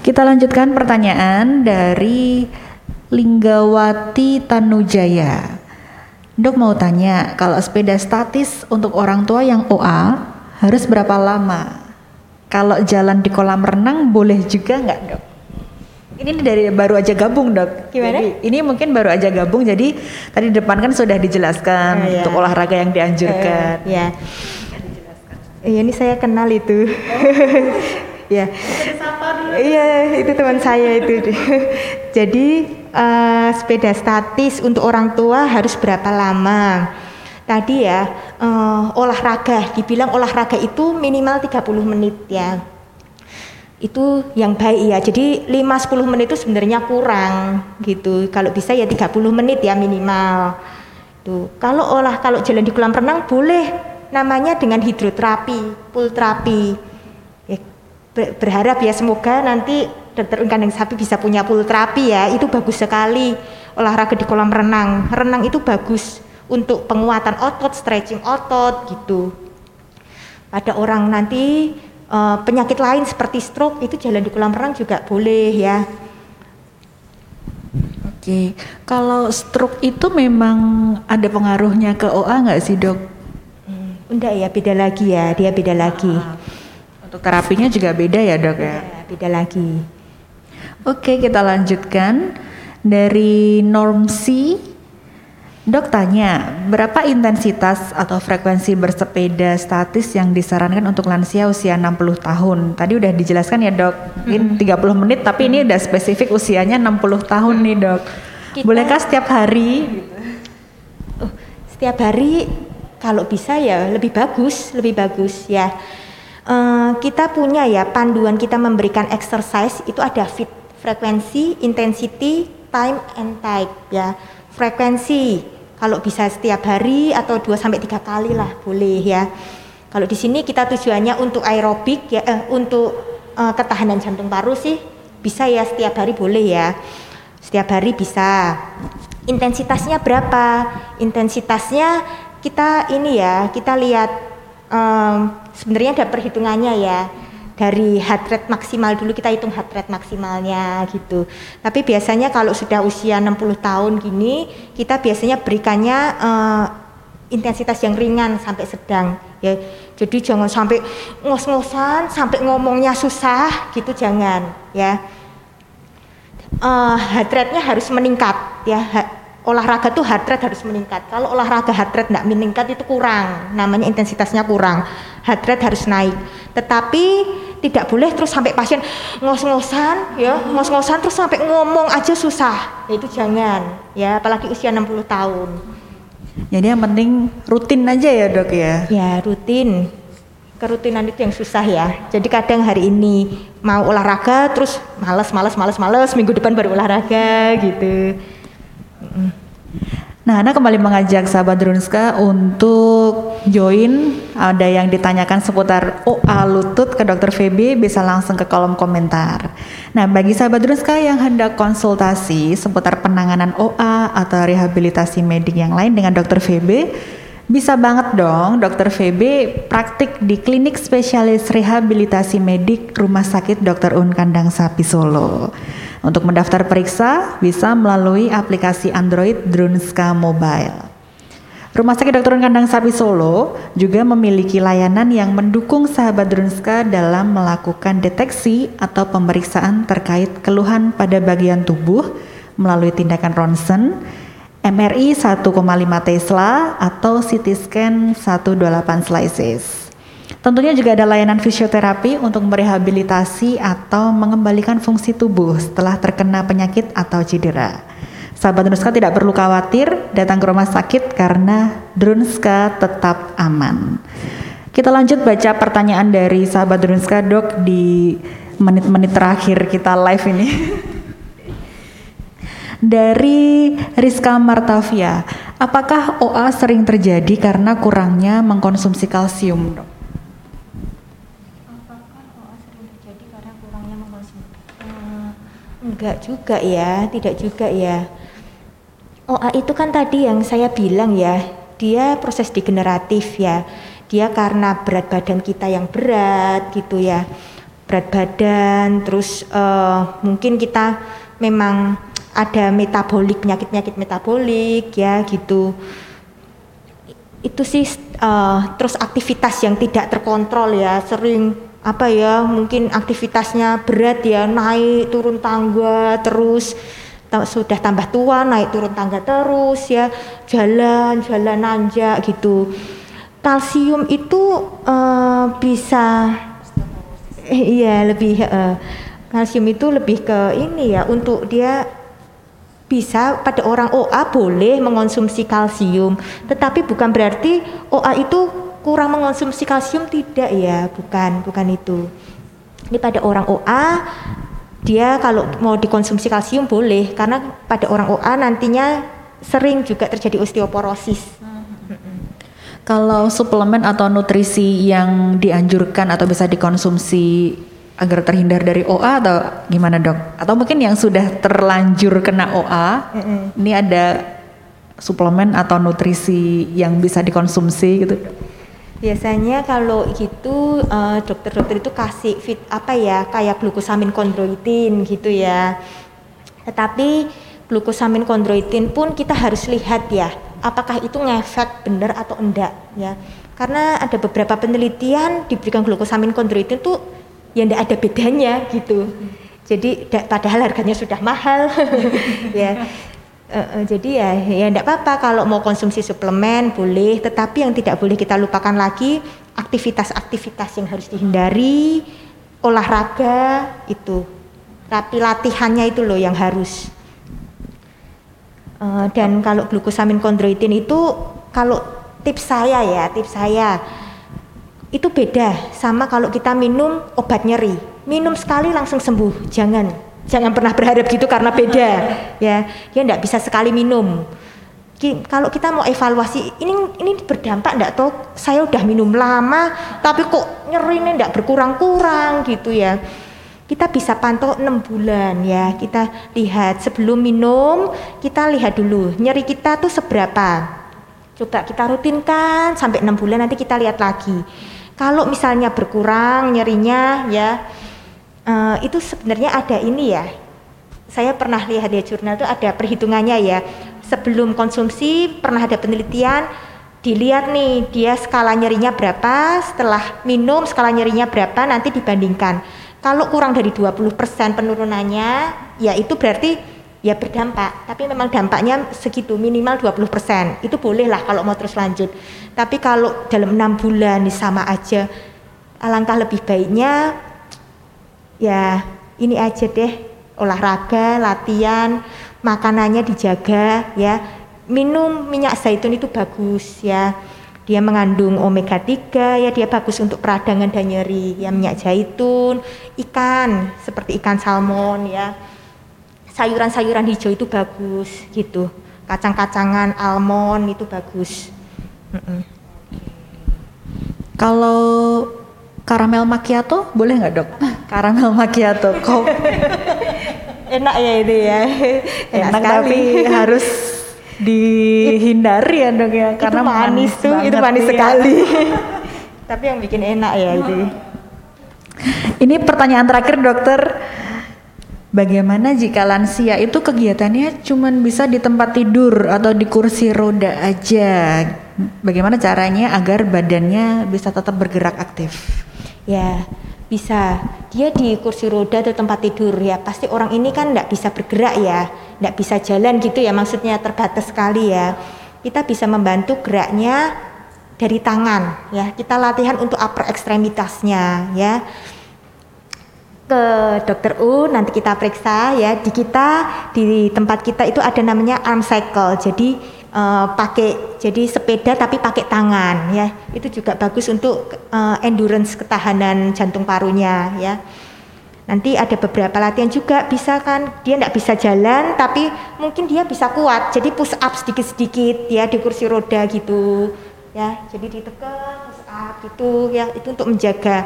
Kita lanjutkan pertanyaan dari Linggawati Tanujaya. Dok mau tanya, kalau sepeda statis untuk orang tua yang OA harus berapa lama? Kalau jalan di kolam renang boleh juga nggak dok? Ini dari baru aja gabung dok. Gimana? Jadi, ini mungkin baru aja gabung, jadi tadi depan kan sudah dijelaskan oh, untuk olahraga yang dianjurkan. Uh, ya. Iya, ini saya kenal itu. Oh. ya. Iya, itu teman saya itu. Jadi uh, sepeda statis untuk orang tua harus berapa lama? Tadi ya uh, olahraga, dibilang olahraga itu minimal 30 menit ya. Itu yang baik ya. Jadi 5-10 menit itu sebenarnya kurang gitu. Kalau bisa ya 30 menit ya minimal. Tuh. Kalau olah kalau jalan di kolam renang boleh namanya dengan hidroterapi, pool terapi berharap ya semoga nanti dokter kandang sapi bisa punya pool terapi ya itu bagus sekali olahraga di kolam renang renang itu bagus untuk penguatan otot stretching otot gitu pada orang nanti uh, penyakit lain seperti stroke itu jalan di kolam renang juga boleh ya Oke, kalau stroke itu memang ada pengaruhnya ke OA nggak sih dok? Hmm, enggak ya, beda lagi ya, dia beda lagi. Ah. Untuk terapinya juga beda ya dok ya? ya beda lagi. Oke kita lanjutkan dari norm C. Dok tanya, berapa intensitas atau frekuensi bersepeda statis yang disarankan untuk lansia usia 60 tahun? Tadi udah dijelaskan ya dok, mungkin 30 menit tapi ini udah spesifik usianya 60 tahun nih dok. Kita, Bolehkah setiap hari? Oh, setiap hari kalau bisa ya lebih bagus, lebih bagus ya uh, kita punya ya panduan kita memberikan exercise itu ada fit frekuensi, intensity, time and type ya. Frekuensi kalau bisa setiap hari atau 2 sampai tiga kali lah boleh ya. Kalau di sini kita tujuannya untuk aerobik ya eh, untuk uh, ketahanan jantung paru sih bisa ya setiap hari boleh ya. Setiap hari bisa. Intensitasnya berapa? Intensitasnya kita ini ya, kita lihat um, sebenarnya ada perhitungannya ya dari heart rate maksimal dulu kita hitung heart rate maksimalnya gitu. Tapi biasanya kalau sudah usia 60 tahun gini kita biasanya berikannya uh, intensitas yang ringan sampai sedang ya. Jadi jangan sampai ngos-ngosan sampai ngomongnya susah gitu jangan ya. Uh, heart rate-nya harus meningkat ya olahraga tuh heart rate harus meningkat. Kalau olahraga heart rate tidak meningkat itu kurang, namanya intensitasnya kurang. Heart rate harus naik. Tetapi tidak boleh terus sampai pasien ngos-ngosan ya, ngos-ngosan terus sampai ngomong aja susah. Ya, itu jangan ya, apalagi usia 60 tahun. Jadi yang penting rutin aja ya, Dok ya. Ya, rutin. Kerutinan itu yang susah ya. Jadi kadang hari ini mau olahraga terus males males males males minggu depan baru olahraga gitu. Nah, Anda kembali mengajak sahabat Drunska untuk join. Ada yang ditanyakan seputar OA lutut ke Dokter VB bisa langsung ke kolom komentar. Nah, bagi sahabat Drunska yang hendak konsultasi seputar penanganan OA atau rehabilitasi medik yang lain dengan Dokter VB, Bisa banget dong, Dokter VB praktik di klinik spesialis rehabilitasi medik Rumah Sakit Dr. Un Kandang Sapi Solo. Untuk mendaftar periksa bisa melalui aplikasi Android Drunska Mobile. Rumah Sakit Dr. Kandang Sapi Solo juga memiliki layanan yang mendukung sahabat Drunska dalam melakukan deteksi atau pemeriksaan terkait keluhan pada bagian tubuh melalui tindakan ronsen, MRI 1,5 Tesla atau CT scan 128 slices. Tentunya juga ada layanan fisioterapi untuk merehabilitasi atau mengembalikan fungsi tubuh setelah terkena penyakit atau cedera. Sahabat Drunska tidak perlu khawatir datang ke rumah sakit karena Drunska tetap aman. Kita lanjut baca pertanyaan dari sahabat Drunska dok di menit-menit terakhir kita live ini. Dari Rizka Martavia, apakah OA sering terjadi karena kurangnya mengkonsumsi kalsium, dok? Apakah OA sering terjadi karena kurangnya mengkonsumsi? Uh, enggak juga ya, tidak juga ya. OA itu kan tadi yang saya bilang ya, dia proses degeneratif ya. Dia karena berat badan kita yang berat gitu ya. Berat badan, terus uh, mungkin kita memang ada metabolik penyakit-penyakit metabolik ya gitu itu sih uh, terus aktivitas yang tidak terkontrol ya sering apa ya mungkin aktivitasnya berat ya naik turun tangga terus sudah tambah tua naik turun tangga terus ya jalan jalan nanjak gitu. Kalsium itu uh, bisa iya lebih uh, kalsium itu lebih ke ini ya untuk dia bisa pada orang OA boleh mengonsumsi kalsium, tetapi bukan berarti OA itu kurang mengonsumsi kalsium tidak ya, bukan, bukan itu. Ini pada orang OA dia kalau mau dikonsumsi kalsium boleh karena pada orang OA nantinya sering juga terjadi osteoporosis. Kalau suplemen atau nutrisi yang dianjurkan atau bisa dikonsumsi agar terhindar dari OA atau gimana dok? Atau mungkin yang sudah terlanjur kena OA, mm -hmm. ini ada suplemen atau nutrisi yang bisa dikonsumsi gitu? Biasanya kalau gitu dokter dokter-dokter itu kasih fit apa ya kayak glukosamin kondroitin gitu ya. Tetapi glukosamin kondroitin pun kita harus lihat ya apakah itu ngefek benar atau enggak ya. Karena ada beberapa penelitian diberikan glukosamin kondroitin tuh ya tidak ada bedanya gitu. Jadi padahal harganya sudah mahal ya. Uh, uh, jadi ya ya tidak apa-apa kalau mau konsumsi suplemen boleh, tetapi yang tidak boleh kita lupakan lagi aktivitas-aktivitas yang harus dihindari, olahraga itu, tapi latihannya itu loh yang harus. Uh, dan kalau glukosamin kondroitin itu kalau tips saya ya, tips saya itu beda sama kalau kita minum obat nyeri. Minum sekali langsung sembuh. Jangan, jangan pernah berharap gitu karena beda. Ya, dia tidak bisa sekali minum. Kalau kita mau evaluasi, ini ini berdampak enggak toh? Saya udah minum lama, tapi kok nyeri ini enggak berkurang-kurang gitu ya. Kita bisa pantau enam bulan ya. Kita lihat sebelum minum, kita lihat dulu nyeri kita tuh seberapa. Coba kita rutinkan sampai enam bulan nanti kita lihat lagi kalau misalnya berkurang nyerinya ya uh, itu sebenarnya ada ini ya. Saya pernah lihat di jurnal itu ada perhitungannya ya. Sebelum konsumsi pernah ada penelitian dilihat nih dia skala nyerinya berapa, setelah minum skala nyerinya berapa nanti dibandingkan. Kalau kurang dari 20% penurunannya, ya itu berarti ya berdampak tapi memang dampaknya segitu minimal 20% itu boleh lah kalau mau terus lanjut tapi kalau dalam enam bulan sama aja alangkah lebih baiknya ya ini aja deh. Olahraga latihan makanannya dijaga ya. Minum minyak zaitun itu bagus ya. Dia mengandung omega 3 ya. Dia bagus untuk peradangan dan nyeri ya. Minyak zaitun ikan seperti ikan salmon ya. Sayuran-sayuran hijau itu bagus gitu. Kacang-kacangan almond itu bagus. Mm -mm. kalau karamel macchiato? Boleh nggak dok? Karamel macchiato kok? Enak ya itu ya. Enak, enak tapi harus dihindari ya dok ya. Karena itu manis, manis tuh itu manis ya. sekali. Tapi yang bikin enak ya itu ini pertanyaan terakhir dokter. Bagaimana jika lansia itu kegiatannya cuma bisa di tempat tidur atau di kursi roda aja? Bagaimana caranya agar badannya bisa tetap bergerak aktif? Ya, bisa. Dia di kursi roda atau tempat tidur ya. Pasti orang ini kan tidak bisa bergerak ya, tidak bisa jalan gitu ya. Maksudnya terbatas sekali ya. Kita bisa membantu geraknya dari tangan ya. Kita latihan untuk upper ekstremitasnya ya ke dokter U nanti kita periksa ya di kita di tempat kita itu ada namanya arm cycle jadi uh, pakai jadi sepeda tapi pakai tangan ya. Itu juga bagus untuk uh, endurance ketahanan jantung parunya ya. Nanti ada beberapa latihan juga bisa kan? Dia tidak bisa jalan tapi mungkin dia bisa kuat. Jadi push up sedikit-sedikit ya di kursi roda gitu ya. Jadi ditekan push up gitu ya. Itu untuk menjaga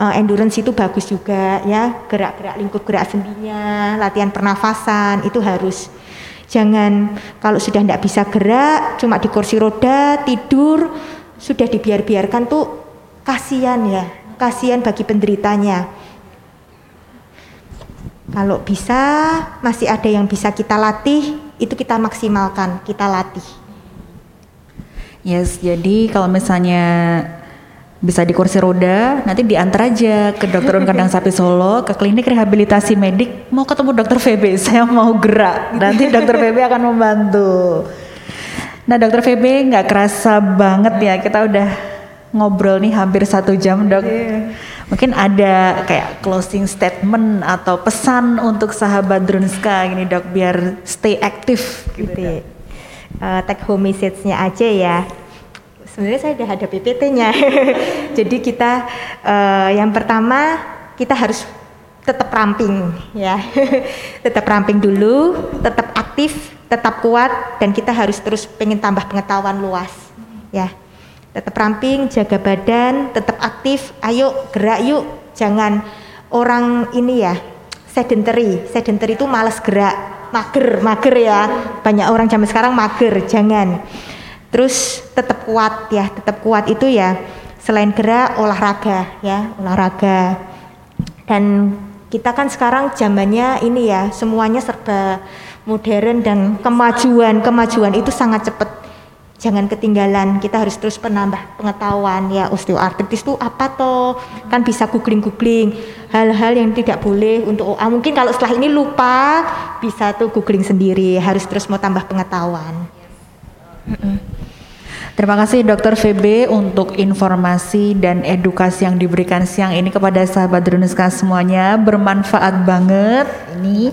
uh, endurance itu bagus juga ya. Gerak-gerak lingkup gerak sendinya latihan pernafasan itu harus jangan. Kalau sudah tidak bisa gerak cuma di kursi roda tidur sudah dibiar-biarkan tuh kasihan ya. Kasihan bagi penderitanya. Kalau bisa masih ada yang bisa kita latih itu kita maksimalkan kita latih. Yes jadi kalau misalnya bisa di kursi roda, nanti diantar aja ke dokter Un Kandang Sapi Solo, ke klinik rehabilitasi medik, mau ketemu dokter VB, saya mau gerak, nanti dokter VB akan membantu. Nah dokter VB nggak kerasa banget ya, kita udah ngobrol nih hampir satu jam dok. Yeah. Mungkin ada kayak closing statement atau pesan untuk sahabat Drunska gini dok, biar stay aktif gitu. gitu. Uh, take home message-nya aja ya sebenarnya saya sudah ada PPT-nya. Jadi kita uh, yang pertama kita harus tetap ramping ya. tetap ramping dulu, tetap aktif, tetap kuat dan kita harus terus pengen tambah pengetahuan luas ya. Tetap ramping, jaga badan, tetap aktif, ayo gerak yuk. Jangan orang ini ya sedentary. Sedentary itu malas gerak, mager, mager ya. Banyak orang zaman sekarang mager, jangan Terus tetap kuat ya, tetap kuat itu ya selain gerak olahraga ya, olahraga. Dan kita kan sekarang zamannya ini ya, semuanya serba modern dan kemajuan, kemajuan itu sangat cepat. Jangan ketinggalan, kita harus terus penambah pengetahuan ya osteoartritis itu apa toh kan bisa googling-googling hal-hal yang tidak boleh untuk OA mungkin kalau setelah ini lupa bisa tuh googling sendiri harus terus mau tambah pengetahuan. Terima kasih Dokter VB untuk informasi dan edukasi yang diberikan siang ini kepada sahabat Drunuska semuanya bermanfaat banget ini.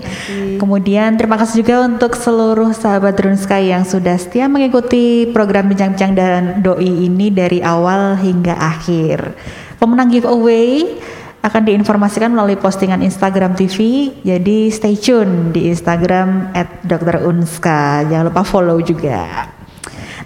Kemudian terima kasih juga untuk seluruh sahabat Drunuska yang sudah setia mengikuti program bincang-bincang dan doi ini dari awal hingga akhir. Pemenang giveaway akan diinformasikan melalui postingan Instagram TV. Jadi stay tune di Instagram @drunska. Jangan lupa follow juga.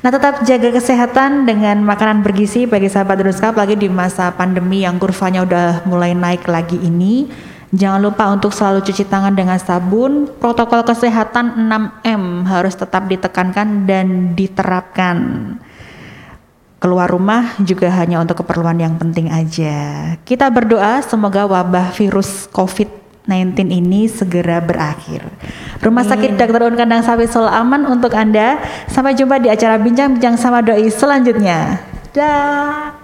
Nah tetap jaga kesehatan dengan makanan bergizi bagi sahabat Druska apalagi di masa pandemi yang kurvanya udah mulai naik lagi ini. Jangan lupa untuk selalu cuci tangan dengan sabun. Protokol kesehatan 6M harus tetap ditekankan dan diterapkan. Keluar rumah juga hanya untuk keperluan yang penting aja. Kita berdoa semoga wabah virus COVID ini segera berakhir. Rumah Sakit hmm. Dr. Un Kandang Sawi Solo aman untuk Anda. Sampai jumpa di acara Bincang-Bincang sama Doi selanjutnya. Dah.